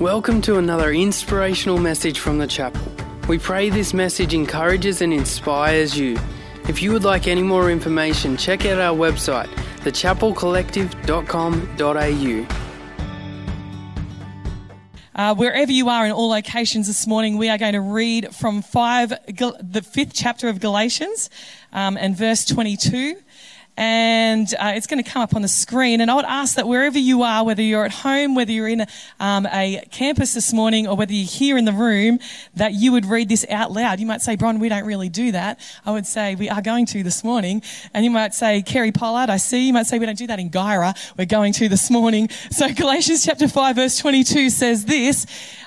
Welcome to another inspirational message from the chapel. We pray this message encourages and inspires you. If you would like any more information, check out our website, thechapelcollective.com.au. Uh, wherever you are in all locations this morning, we are going to read from five, the fifth chapter of Galatians um, and verse 22 and uh, it's going to come up on the screen. And I would ask that wherever you are, whether you're at home, whether you're in a, um, a campus this morning, or whether you're here in the room, that you would read this out loud. You might say, Bron, we don't really do that. I would say, we are going to this morning. And you might say, Kerry Pollard, I see. You might say, we don't do that in Gyra. We're going to this morning. So Galatians chapter 5, verse 22 says this.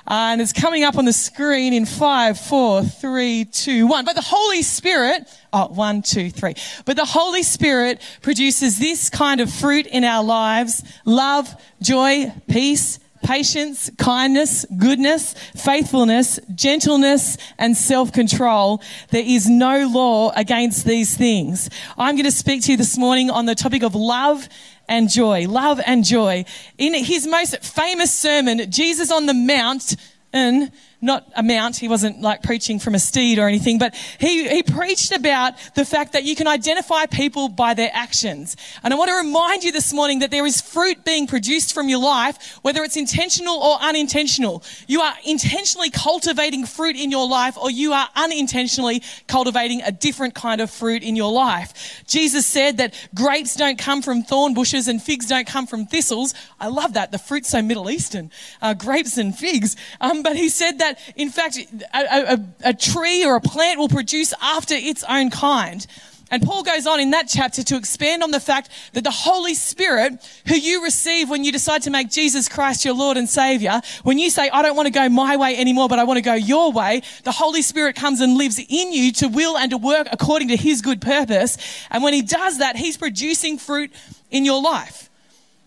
Uh, and it's coming up on the screen in five, four, three, two, one. But the Holy Spirit, oh, one, two, three. But the Holy Spirit produces this kind of fruit in our lives love, joy, peace, patience, kindness, goodness, faithfulness, gentleness, and self-control. There is no law against these things. I'm going to speak to you this morning on the topic of love and joy. Love and joy. In his most famous sermon, Jesus on the Mount, and not a mount. He wasn't like preaching from a steed or anything, but he, he preached about the fact that you can identify people by their actions. And I want to remind you this morning that there is fruit being produced from your life, whether it's intentional or unintentional. You are intentionally cultivating fruit in your life or you are unintentionally cultivating a different kind of fruit in your life. Jesus said that grapes don't come from thorn bushes and figs don't come from thistles. I love that. The fruit's so Middle Eastern. Uh, grapes and figs. Um, but he said that that, in fact, a, a, a tree or a plant will produce after its own kind. And Paul goes on in that chapter to expand on the fact that the Holy Spirit, who you receive when you decide to make Jesus Christ your Lord and Savior, when you say, I don't want to go my way anymore, but I want to go your way, the Holy Spirit comes and lives in you to will and to work according to His good purpose. And when He does that, He's producing fruit in your life.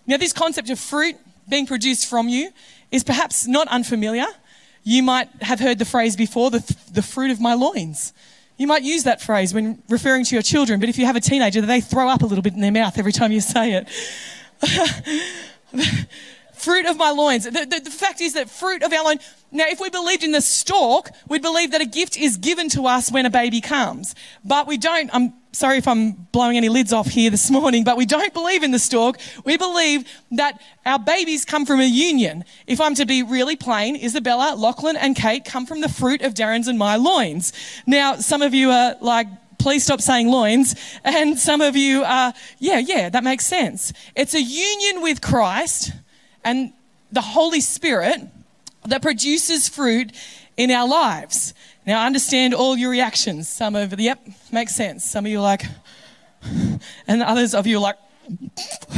Now, this concept of fruit being produced from you is perhaps not unfamiliar. You might have heard the phrase before, the, the fruit of my loins. You might use that phrase when referring to your children, but if you have a teenager, they throw up a little bit in their mouth every time you say it. fruit of my loins. The, the, the, fact is that fruit of our loins. Now, if we believed in the stork, we'd believe that a gift is given to us when a baby comes. But we don't. I'm sorry if I'm blowing any lids off here this morning, but we don't believe in the stork. We believe that our babies come from a union. If I'm to be really plain, Isabella, Lachlan, and Kate come from the fruit of Darren's and my loins. Now, some of you are like, please stop saying loins. And some of you are, yeah, yeah, that makes sense. It's a union with Christ and the Holy Spirit that produces fruit in our lives. Now, I understand all your reactions. Some of, yep, makes sense. Some of you are like, and others of you are like,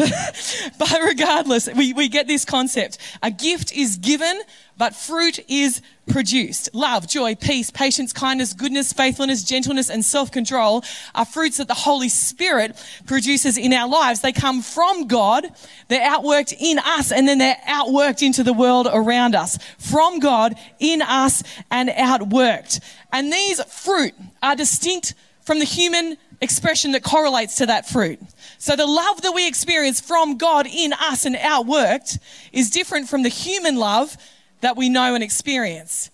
but regardless, we, we get this concept. A gift is given, but fruit is produced. Love, joy, peace, patience, kindness, goodness, faithfulness, gentleness, and self-control are fruits that the Holy Spirit produces in our lives. They come from God. They're outworked in us and then they're outworked into the world around us. From God, in us, and outworked. And these fruit are distinct from the human expression that correlates to that fruit. So the love that we experience from God in us and outworked is different from the human love that we know and experience.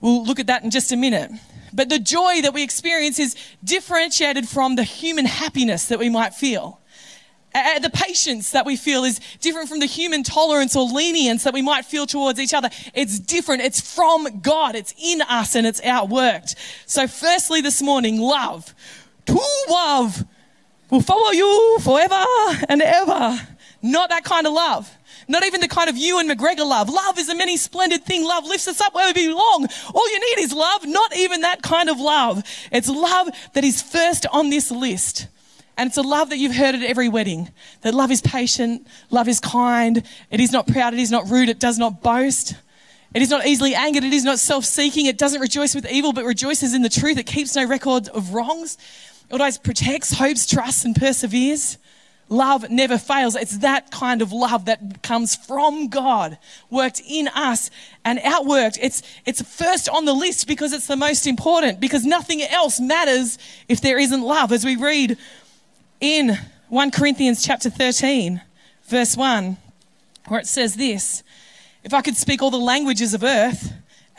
We'll look at that in just a minute. But the joy that we experience is differentiated from the human happiness that we might feel. The patience that we feel is different from the human tolerance or lenience that we might feel towards each other. It's different. It's from God. It's in us and it's outworked. So firstly this morning, love. True love will follow you forever and ever. Not that kind of love. Not even the kind of Ewan McGregor love. Love is a many splendid thing. Love lifts us up where we belong. All you need is love, not even that kind of love. It's love that is first on this list. And it's a love that you've heard at every wedding. That love is patient, love is kind, it is not proud, it is not rude, it does not boast. It is not easily angered, it is not self seeking, it doesn't rejoice with evil, but rejoices in the truth. It keeps no record of wrongs. It always protects, hopes, trusts, and perseveres. Love never fails. It's that kind of love that comes from God, worked in us and outworked. It's, it's first on the list because it's the most important, because nothing else matters if there isn't love. As we read in 1 Corinthians chapter 13, verse 1, where it says this, If I could speak all the languages of earth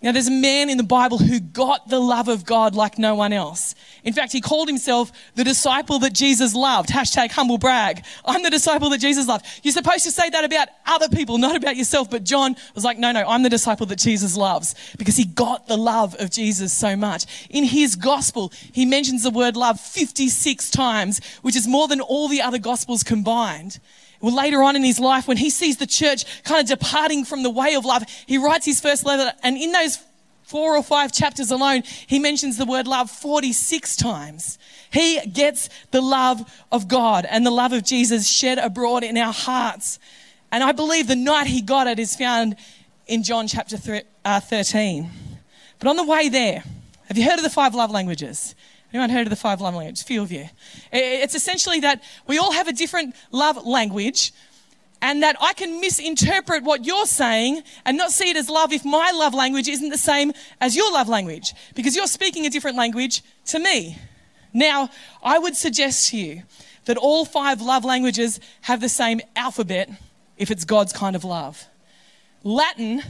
Now, there's a man in the Bible who got the love of God like no one else. In fact, he called himself the disciple that Jesus loved. Hashtag humble brag. I'm the disciple that Jesus loved. You're supposed to say that about other people, not about yourself. But John was like, no, no, I'm the disciple that Jesus loves because he got the love of Jesus so much. In his gospel, he mentions the word love 56 times, which is more than all the other gospels combined. Well, later on in his life, when he sees the church kind of departing from the way of love, he writes his first letter, and in those four or five chapters alone, he mentions the word love 46 times. He gets the love of God and the love of Jesus shed abroad in our hearts. And I believe the night he got it is found in John chapter uh, 13. But on the way there, have you heard of the five love languages? Anyone heard of the five love languages? A few of you. It's essentially that we all have a different love language, and that I can misinterpret what you're saying and not see it as love if my love language isn't the same as your love language, because you're speaking a different language to me. Now, I would suggest to you that all five love languages have the same alphabet if it's God's kind of love. Latin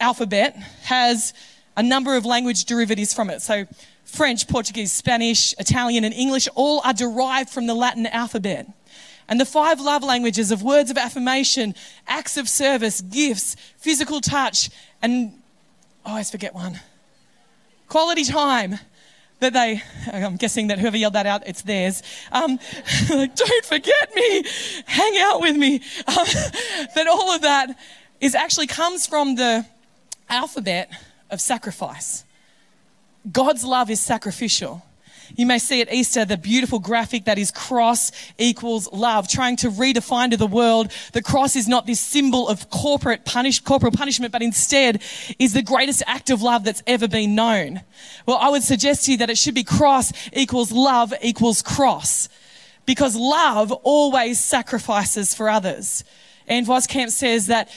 alphabet has a number of language derivatives from it. So French, Portuguese, Spanish, Italian, and English all are derived from the Latin alphabet. And the five love languages of words of affirmation, acts of service, gifts, physical touch, and oh, I always forget one. Quality time that they, I'm guessing that whoever yelled that out, it's theirs. Um, don't forget me, hang out with me. Um, that all of that is actually comes from the alphabet of sacrifice. God's love is sacrificial. You may see at Easter the beautiful graphic that is cross equals love, trying to redefine to the world the cross is not this symbol of corporate punish, corporal punishment, but instead is the greatest act of love that's ever been known. Well, I would suggest to you that it should be cross equals love equals cross because love always sacrifices for others. And Voskamp says that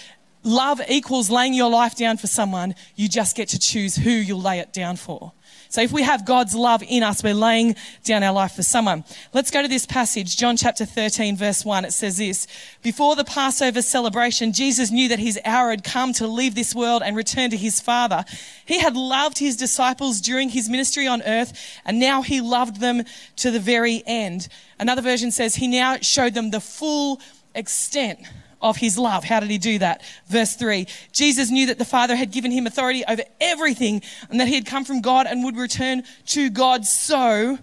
love equals laying your life down for someone. You just get to choose who you'll lay it down for. So if we have God's love in us, we're laying down our life for someone. Let's go to this passage, John chapter 13, verse 1. It says this Before the Passover celebration, Jesus knew that his hour had come to leave this world and return to his Father. He had loved his disciples during his ministry on earth, and now he loved them to the very end. Another version says he now showed them the full extent of his love. How did he do that? Verse 3 Jesus knew that the Father had given him authority over everything and that he had come from God and would return to God. So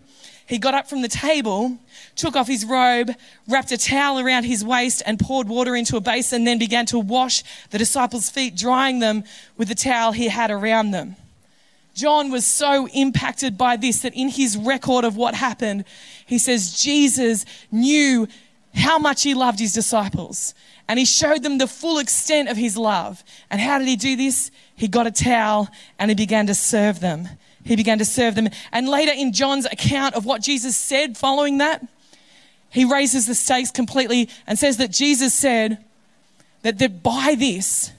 he got up from the table, took off his robe, wrapped a towel around his waist, and poured water into a basin, then began to wash the disciples' feet, drying them with the towel he had around them. John was so impacted by this that in his record of what happened, he says Jesus knew how much he loved his disciples and he showed them the full extent of his love. And how did he do this? He got a towel and he began to serve them. He began to serve them. And later in John's account of what Jesus said following that, he raises the stakes completely and says that Jesus said that, that by this,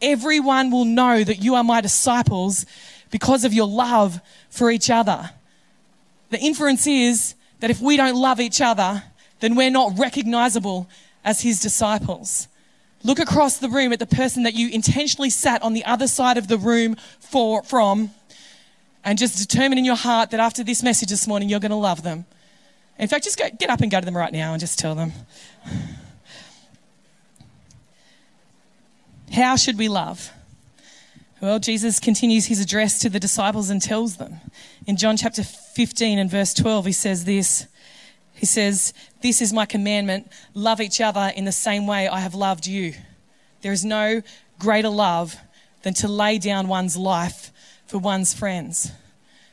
everyone will know that you are my disciples because of your love for each other. The inference is that if we don't love each other, then we're not recognizable as his disciples. Look across the room at the person that you intentionally sat on the other side of the room for, from, and just determine in your heart that after this message this morning, you're going to love them. In fact, just go, get up and go to them right now and just tell them. How should we love? Well, Jesus continues his address to the disciples and tells them. In John chapter 15 and verse 12, he says this he says, This is my commandment love each other in the same way I have loved you. There is no greater love than to lay down one's life for one's friends.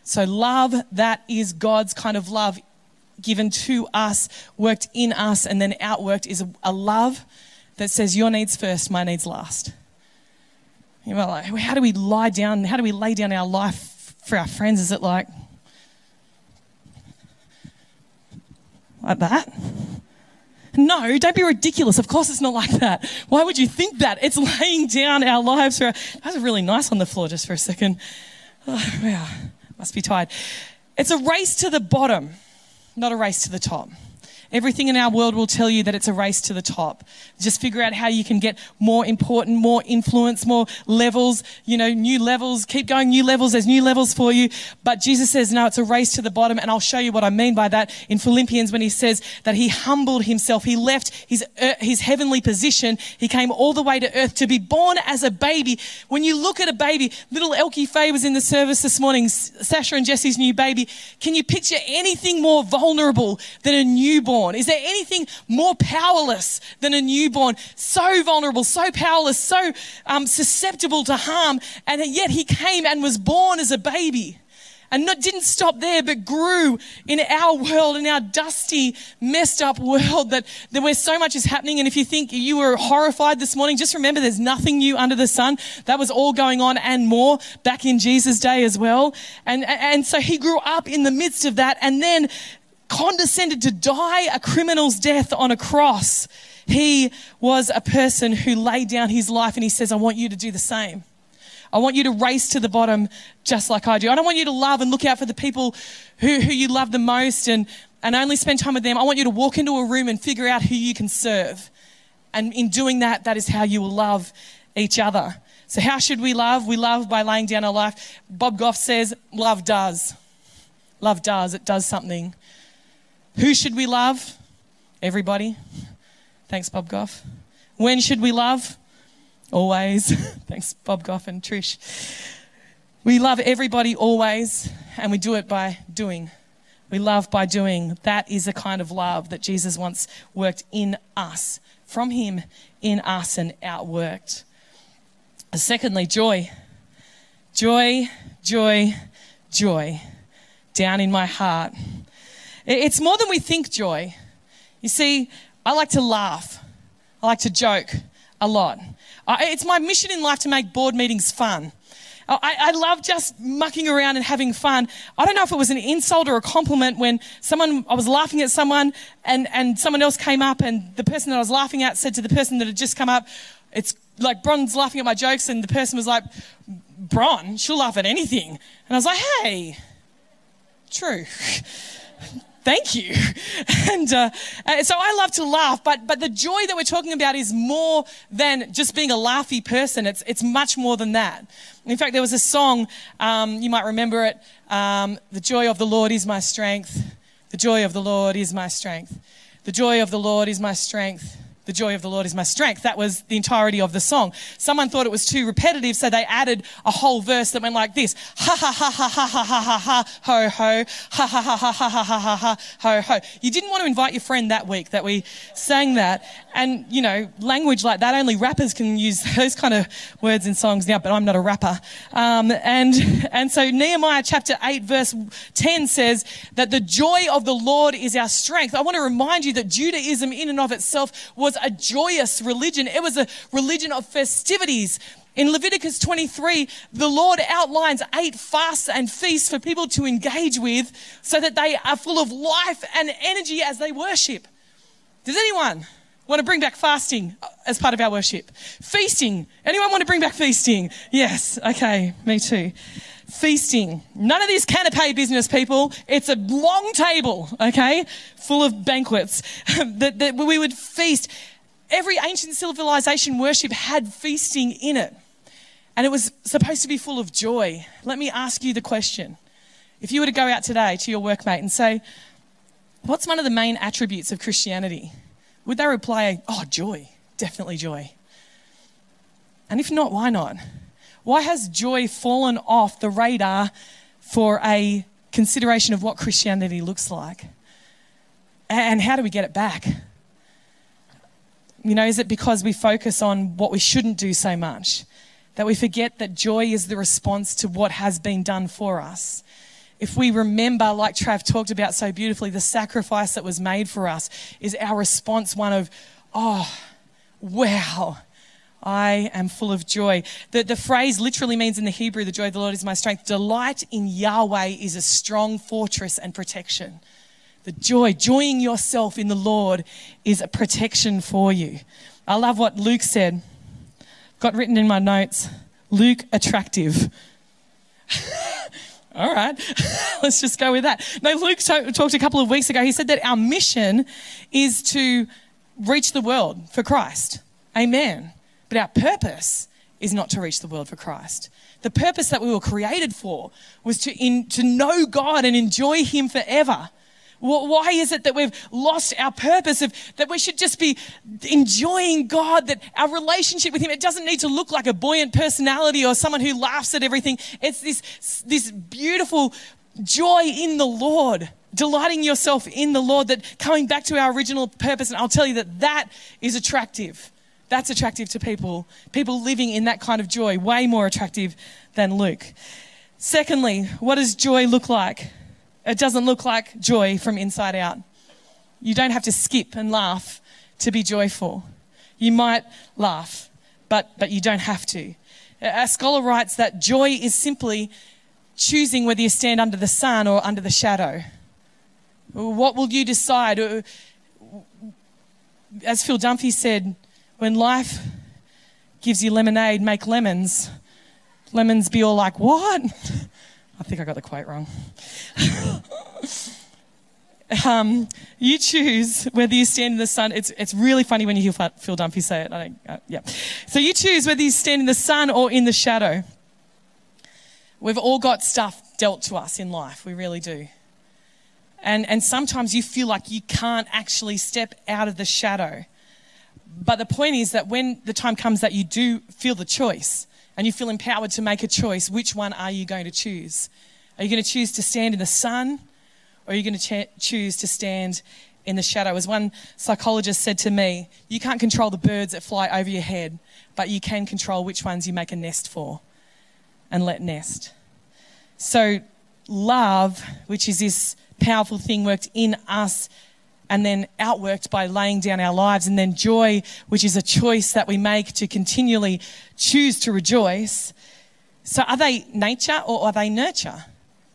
So, love that is God's kind of love given to us, worked in us, and then outworked is a, love that says, Your needs first, my needs last. You know, like, how do we lie down? How do we lay down our life for our friends? Is it like, like that. No, don't be ridiculous. Of course, it's not like that. Why would you think that? It's laying down our lives for. That was really nice on the floor just for a second. Oh, wow, must be tired. It's a race to the bottom, not a race to the top. Everything in our world will tell you that it's a race to the top. Just figure out how you can get more important, more influence, more levels, you know, new levels. Keep going, new levels. There's new levels for you. But Jesus says, no, it's a race to the bottom. And I'll show you what I mean by that in Philippians when he says that he humbled himself. He left his, uh, his heavenly position. He came all the way to earth to be born as a baby. When you look at a baby, little Elkie Faye was in the service this morning, Sasha and Jesse's new baby. Can you picture anything more vulnerable than a newborn? Newborn? Is there anything more powerless than a newborn? So vulnerable, so powerless, so um, susceptible to harm. And yet he came and was born as a baby. And not, didn't stop there, but grew in our world, in our dusty, messed up world that, that where so much is happening. And if you think you were horrified this morning, just remember there's nothing new under the sun. That was all going on and more back in Jesus' day as well. And, and so he grew up in the midst of that. And then condescended to die a criminal's death on a cross. He was a person who laid down his life and he says, I want you to do the same. I want you to race to the bottom just like I do. I don't want you to love and look out for the people who, who you love the most and, and only spend time with them. I want you to walk into a room and figure out who you can serve. And in doing that, that is how you will love each other. So, how should we love? We love by laying down our life. Bob Goff says, Love does. Love does. It does something. Who should we love? Everybody. Thanks, Bob Goff. When should we love? Always. Thanks, Bob Goff and Trish. We love everybody always, and we do it by doing. We love by doing. That is the kind of love that Jesus once worked in us, from Him in us, and outworked. Secondly, joy. Joy, joy, joy down in my heart. It's more than we think, joy. You see, I like to laugh, I like to joke a lot. It's my mission in life to make board meetings fun. I, I, love just mucking around and having fun. I don't know if it was an insult or a compliment when someone, I was laughing at someone and, and someone else came up and the person that I was laughing at said to the person that had just come up, it's like Bron's laughing at my jokes and the person was like, Bron, she'll laugh at anything. And I was like, hey, true. Thank you. And uh, so I love to laugh, but, but the joy that we're talking about is more than just being a laughy person. It's, it's much more than that. In fact, there was a song, um, you might remember it um, The joy of the Lord is my strength. The joy of the Lord is my strength. The joy of the Lord is my strength. The joy of the Lord is my strength. That was the entirety of the song. Someone thought it was too repetitive, so they added a whole verse that went like this. Ha ha ha ha ha ha ha ha ho ho. Ha ha ha ha ha ha ha ha ha ho ho. You didn't want to invite your friend that week that we sang that. And, you know, language like that, only rappers can use those kind of words in songs now, but I'm not a rapper. Um, and, and so Nehemiah chapter 8 verse 10 says that the joy of the Lord is our strength. I want to remind you that Judaism in and of itself was was a joyous religion. It was a religion of festivities. In Leviticus 23, the Lord outlines eight fasts and feasts for people to engage with so that they are full of life and energy as they worship. Does anyone want to bring back fasting as part of our worship? Feasting. Anyone want to bring back feasting? Yes. Okay. Me too feasting. None of this canapé business, people. It's a long table, okay, full of banquets that, that we would feast. Every ancient civilization worship had feasting in it. And it was supposed to be full of joy. Let me ask you the question. If you were to go out today to your workmate and say, What's one of the main attributes of Christianity? Would they reply, Oh, joy, definitely joy? And if not, why not? Why has joy fallen off the radar for a consideration of what Christianity looks like? And how do we get it back? You know, is it because we focus on what we shouldn't do so much? That we forget that joy is the response to what has been done for us. If we remember, like Trav talked about so beautifully, the sacrifice that was made for us, is our response one of, oh, wow, I am full of joy. The, the phrase literally means in the Hebrew, the joy of the Lord is my strength. Delight in Yahweh is a strong fortress and protection. The joy, joying yourself in the Lord is a protection for you. I love what Luke said. Got written in my notes Luke attractive. All right, let's just go with that. No, Luke t- talked a couple of weeks ago. He said that our mission is to reach the world for Christ. Amen. But our purpose is not to reach the world for Christ. The purpose that we were created for was to, in, to know God and enjoy Him forever. Why is it that we've lost our purpose of that we should just be enjoying God, that our relationship with Him, it doesn't need to look like a buoyant personality or someone who laughs at everything. It's this, this beautiful joy in the Lord, delighting yourself in the Lord, that coming back to our original purpose. And I'll tell you that that is attractive. That's attractive to people. People living in that kind of joy, way more attractive than Luke. Secondly, what does joy look like? It doesn't look like joy from inside out. You don't have to skip and laugh to be joyful. You might laugh, but, but you don't have to. A scholar writes that joy is simply choosing whether you stand under the sun or under the shadow. What will you decide? Uh, as Phil Dunphy said, when life gives you lemonade, make lemons. Lemons be all like, what? I think I got the quote wrong. um, you choose whether you stand in the sun. It's, it's really funny when you hear Phil Dunphy say it. I don't, uh, yeah. So you choose whether you stand in the sun or in the shadow. We've all got stuff dealt to us in life. We really do. And, and sometimes you feel like you can't actually step out of the shadow. But the point is that when the time comes that you do feel the choice, and you feel empowered to make a choice, which one are you going to choose? Are you going to choose to stand in the sun or are you going to ch- choose to stand in the shadow? As one psychologist said to me, you can't control the birds that fly over your head, but you can control which ones you make a nest for and let nest. So, love, which is this powerful thing worked in us and then outworked by laying down our lives. And then joy, which is a choice that we make to continually choose to rejoice. So are they nature or are they nurture?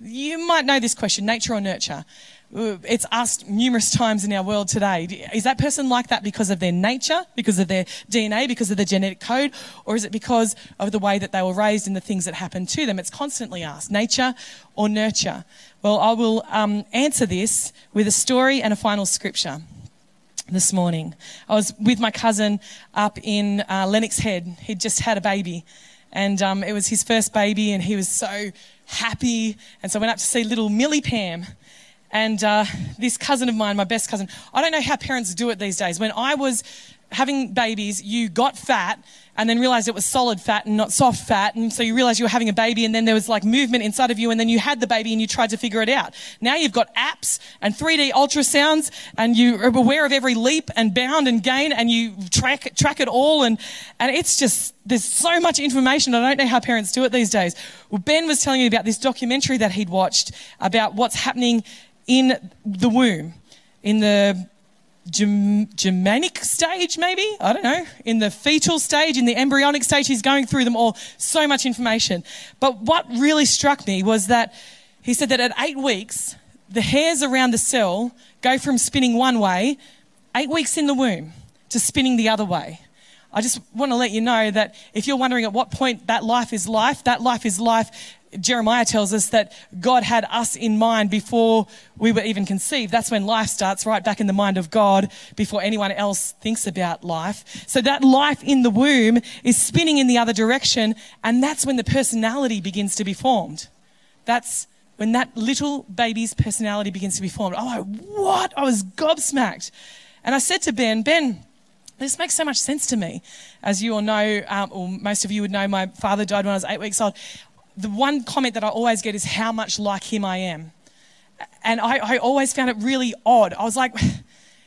You might know this question nature or nurture? It's asked numerous times in our world today. Is that person like that because of their nature, because of their DNA, because of their genetic code, or is it because of the way that they were raised and the things that happened to them? It's constantly asked nature or nurture. Well, I will um, answer this with a story and a final scripture this morning. I was with my cousin up in uh, Lennox Head. He'd just had a baby, and um, it was his first baby, and he was so happy. And so I went up to see little Millie Pam. And uh, this cousin of mine, my best cousin, I don't know how parents do it these days. When I was having babies, you got fat and then realized it was solid fat and not soft fat. And so you realized you were having a baby and then there was like movement inside of you and then you had the baby and you tried to figure it out. Now you've got apps and 3D ultrasounds and you are aware of every leap and bound and gain and you track, track it all. And, and it's just, there's so much information. I don't know how parents do it these days. Well, Ben was telling me about this documentary that he'd watched about what's happening in the womb, in the germinal stage, maybe? I don't know. In the fetal stage, in the embryonic stage, he's going through them all. So much information. But what really struck me was that he said that at eight weeks, the hairs around the cell go from spinning one way, eight weeks in the womb, to spinning the other way. I just want to let you know that if you're wondering at what point that life is life, that life is life Jeremiah tells us that God had us in mind before we were even conceived. That's when life starts, right back in the mind of God before anyone else thinks about life. So that life in the womb is spinning in the other direction, and that's when the personality begins to be formed. That's when that little baby's personality begins to be formed. Oh, what? I was gobsmacked. And I said to Ben, Ben, this makes so much sense to me. As you all know, um, or most of you would know, my father died when I was eight weeks old the one comment that I always get is how much like him I am. And I, I always found it really odd. I was like,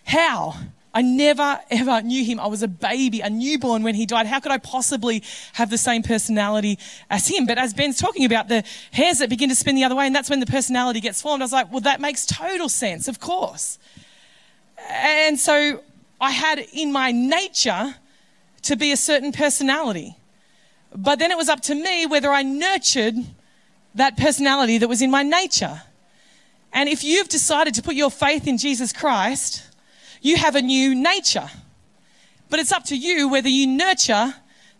how? I never ever knew him. I was a baby, a newborn when he died. How could I possibly have the same personality as him? But as Ben's talking about the hairs that begin to spin the other way, and that's when the personality gets formed, I was like, well, that makes total sense, of course. And so I had in my nature to be a certain personality. But then it was up to me whether I nurtured that personality that was in my nature. And if you've decided to put your faith in Jesus Christ, you have a new nature. But it's up to you whether you nurture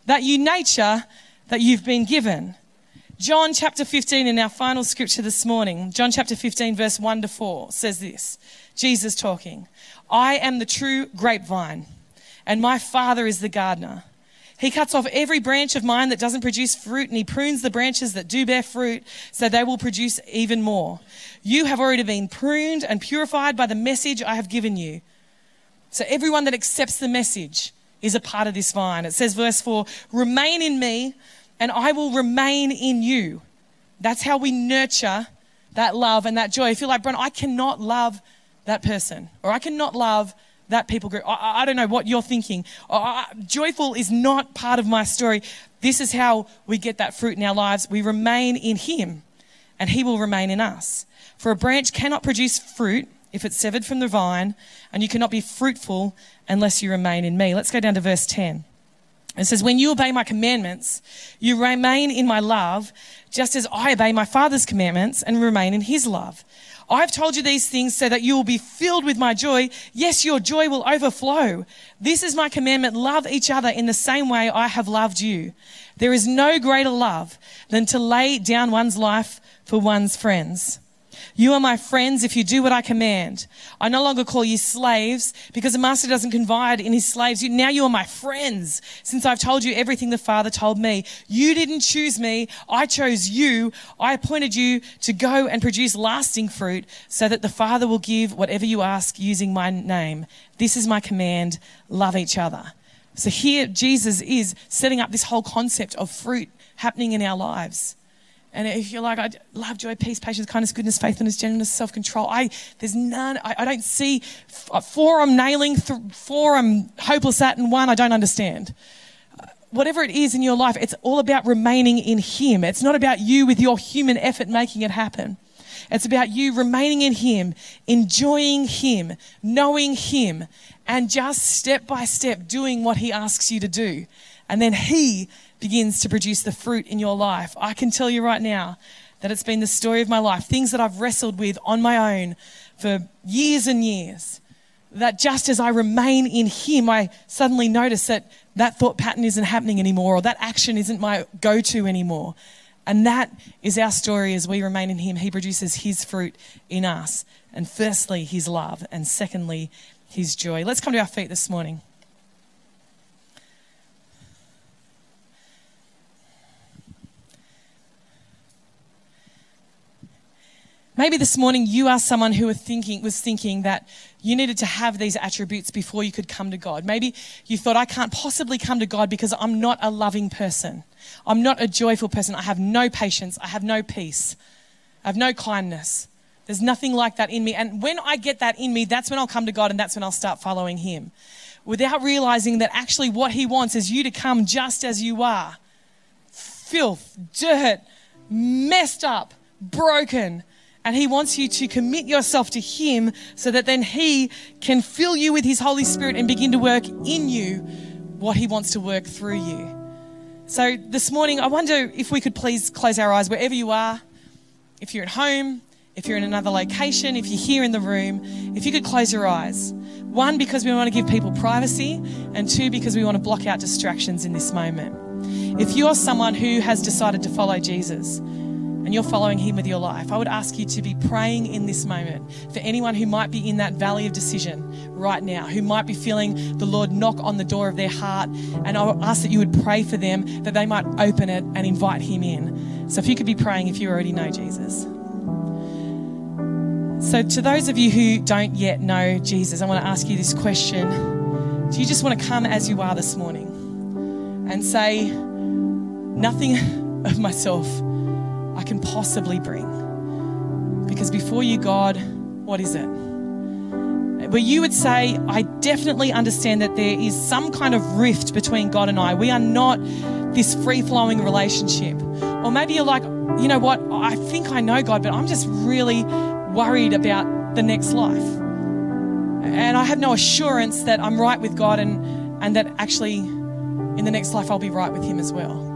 that new nature that you've been given. John chapter 15 in our final scripture this morning, John chapter 15 verse 1 to 4 says this. Jesus talking. I am the true grapevine and my father is the gardener. He cuts off every branch of mine that doesn't produce fruit, and he prunes the branches that do bear fruit so they will produce even more. You have already been pruned and purified by the message I have given you. So everyone that accepts the message is a part of this vine. It says, verse 4 Remain in me, and I will remain in you. That's how we nurture that love and that joy. I feel like, Brent, I cannot love that person, or I cannot love that people group. I, I don't know what you're thinking. I, joyful is not part of my story. This is how we get that fruit in our lives. We remain in Him, and He will remain in us. For a branch cannot produce fruit if it's severed from the vine, and you cannot be fruitful unless you remain in me. Let's go down to verse 10. It says, When you obey my commandments, you remain in my love, just as I obey my Father's commandments and remain in his love. I've told you these things so that you will be filled with my joy. Yes, your joy will overflow. This is my commandment. Love each other in the same way I have loved you. There is no greater love than to lay down one's life for one's friends. You are my friends if you do what I command. I no longer call you slaves because the master doesn't confide in his slaves. Now you are my friends since I've told you everything the Father told me. You didn't choose me. I chose you. I appointed you to go and produce lasting fruit so that the Father will give whatever you ask using my name. This is my command. Love each other. So here Jesus is setting up this whole concept of fruit happening in our lives. And if you're like, I love joy, peace, patience, kindness, goodness, faithfulness, gentleness, self control, I, there's none, I, I don't see uh, four I'm nailing, th- four I'm hopeless at, and one I don't understand. Uh, whatever it is in your life, it's all about remaining in Him. It's not about you with your human effort making it happen. It's about you remaining in Him, enjoying Him, knowing Him, and just step by step doing what He asks you to do. And then He begins to produce the fruit in your life. I can tell you right now that it's been the story of my life, things that I've wrestled with on my own for years and years. That just as I remain in Him, I suddenly notice that that thought pattern isn't happening anymore, or that action isn't my go to anymore. And that is our story as we remain in Him. He produces His fruit in us. And firstly, His love, and secondly, His joy. Let's come to our feet this morning. Maybe this morning you are someone who thinking, was thinking that you needed to have these attributes before you could come to God. Maybe you thought, I can't possibly come to God because I'm not a loving person. I'm not a joyful person. I have no patience. I have no peace. I have no kindness. There's nothing like that in me. And when I get that in me, that's when I'll come to God and that's when I'll start following Him. Without realizing that actually what He wants is you to come just as you are filth, dirt, messed up, broken and He wants you to commit yourself to Him so that then He can fill you with His Holy Spirit and begin to work in you what He wants to work through you. So this morning, I wonder if we could please close our eyes wherever you are. If you're at home, if you're in another location, if you're here in the room, if you could close your eyes. One, because we want to give people privacy, and two, because we want to block out distractions in this moment. If you're someone who has decided to follow Jesus, and you're following Him with your life, I would ask you to be praying in this moment for anyone who might be in that valley of decision right now, who might be feeling the Lord knock on the door of their heart. And I would ask that you would pray for them that they might open it and invite Him in. So if you could be praying if you already know Jesus. So, to those of you who don't yet know Jesus, I want to ask you this question Do you just want to come as you are this morning and say, Nothing of myself I can possibly bring. Because before you, God, what is it? Where you would say, I definitely understand that there is some kind of rift between God and I. We are not this free flowing relationship. Or maybe you're like, you know what? I think I know God, but I'm just really worried about the next life. And I have no assurance that I'm right with God and, and that actually in the next life I'll be right with Him as well.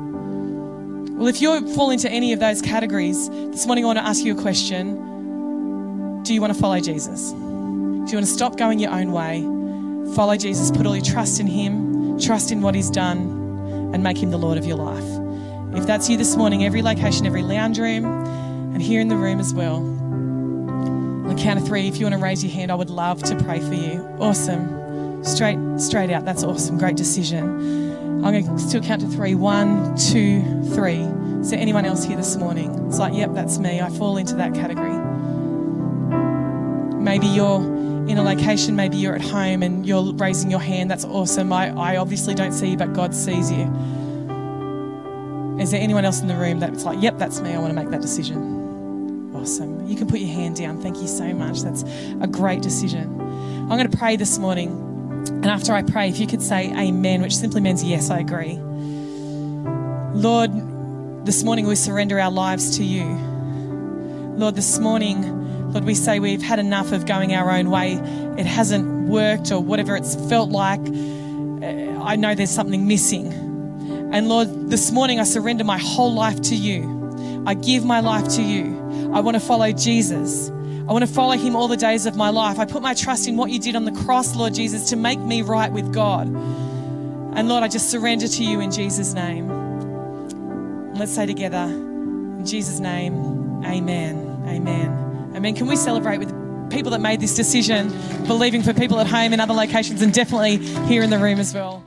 Well, if you fall into any of those categories, this morning I want to ask you a question. do you want to follow Jesus? Do you want to stop going your own way? Follow Jesus, put all your trust in Him, trust in what He's done, and make Him the Lord of your life. If that's you this morning, every location, every lounge room, and here in the room as well, on count of three, if you want to raise your hand, I would love to pray for you. Awesome. Straight, straight out. That's awesome. Great decision. I'm going to still count to three. One, two, three. Is there anyone else here this morning? It's like, yep, that's me. I fall into that category. Maybe you're in a location, maybe you're at home and you're raising your hand. That's awesome. I, I obviously don't see you, but God sees you. Is there anyone else in the room that's like, yep, that's me. I want to make that decision? Awesome. You can put your hand down. Thank you so much. That's a great decision. I'm going to pray this morning. And after I pray, if you could say amen, which simply means yes, I agree. Lord, this morning we surrender our lives to you. Lord, this morning, Lord, we say we've had enough of going our own way. It hasn't worked or whatever it's felt like. Uh, I know there's something missing. And Lord, this morning I surrender my whole life to you. I give my life to you. I want to follow Jesus. I want to follow him all the days of my life. I put my trust in what you did on the cross, Lord Jesus, to make me right with God. And Lord, I just surrender to you in Jesus' name. let's say together, in Jesus' name, amen. Amen. Amen. Can we celebrate with people that made this decision, believing for people at home in other locations and definitely here in the room as well?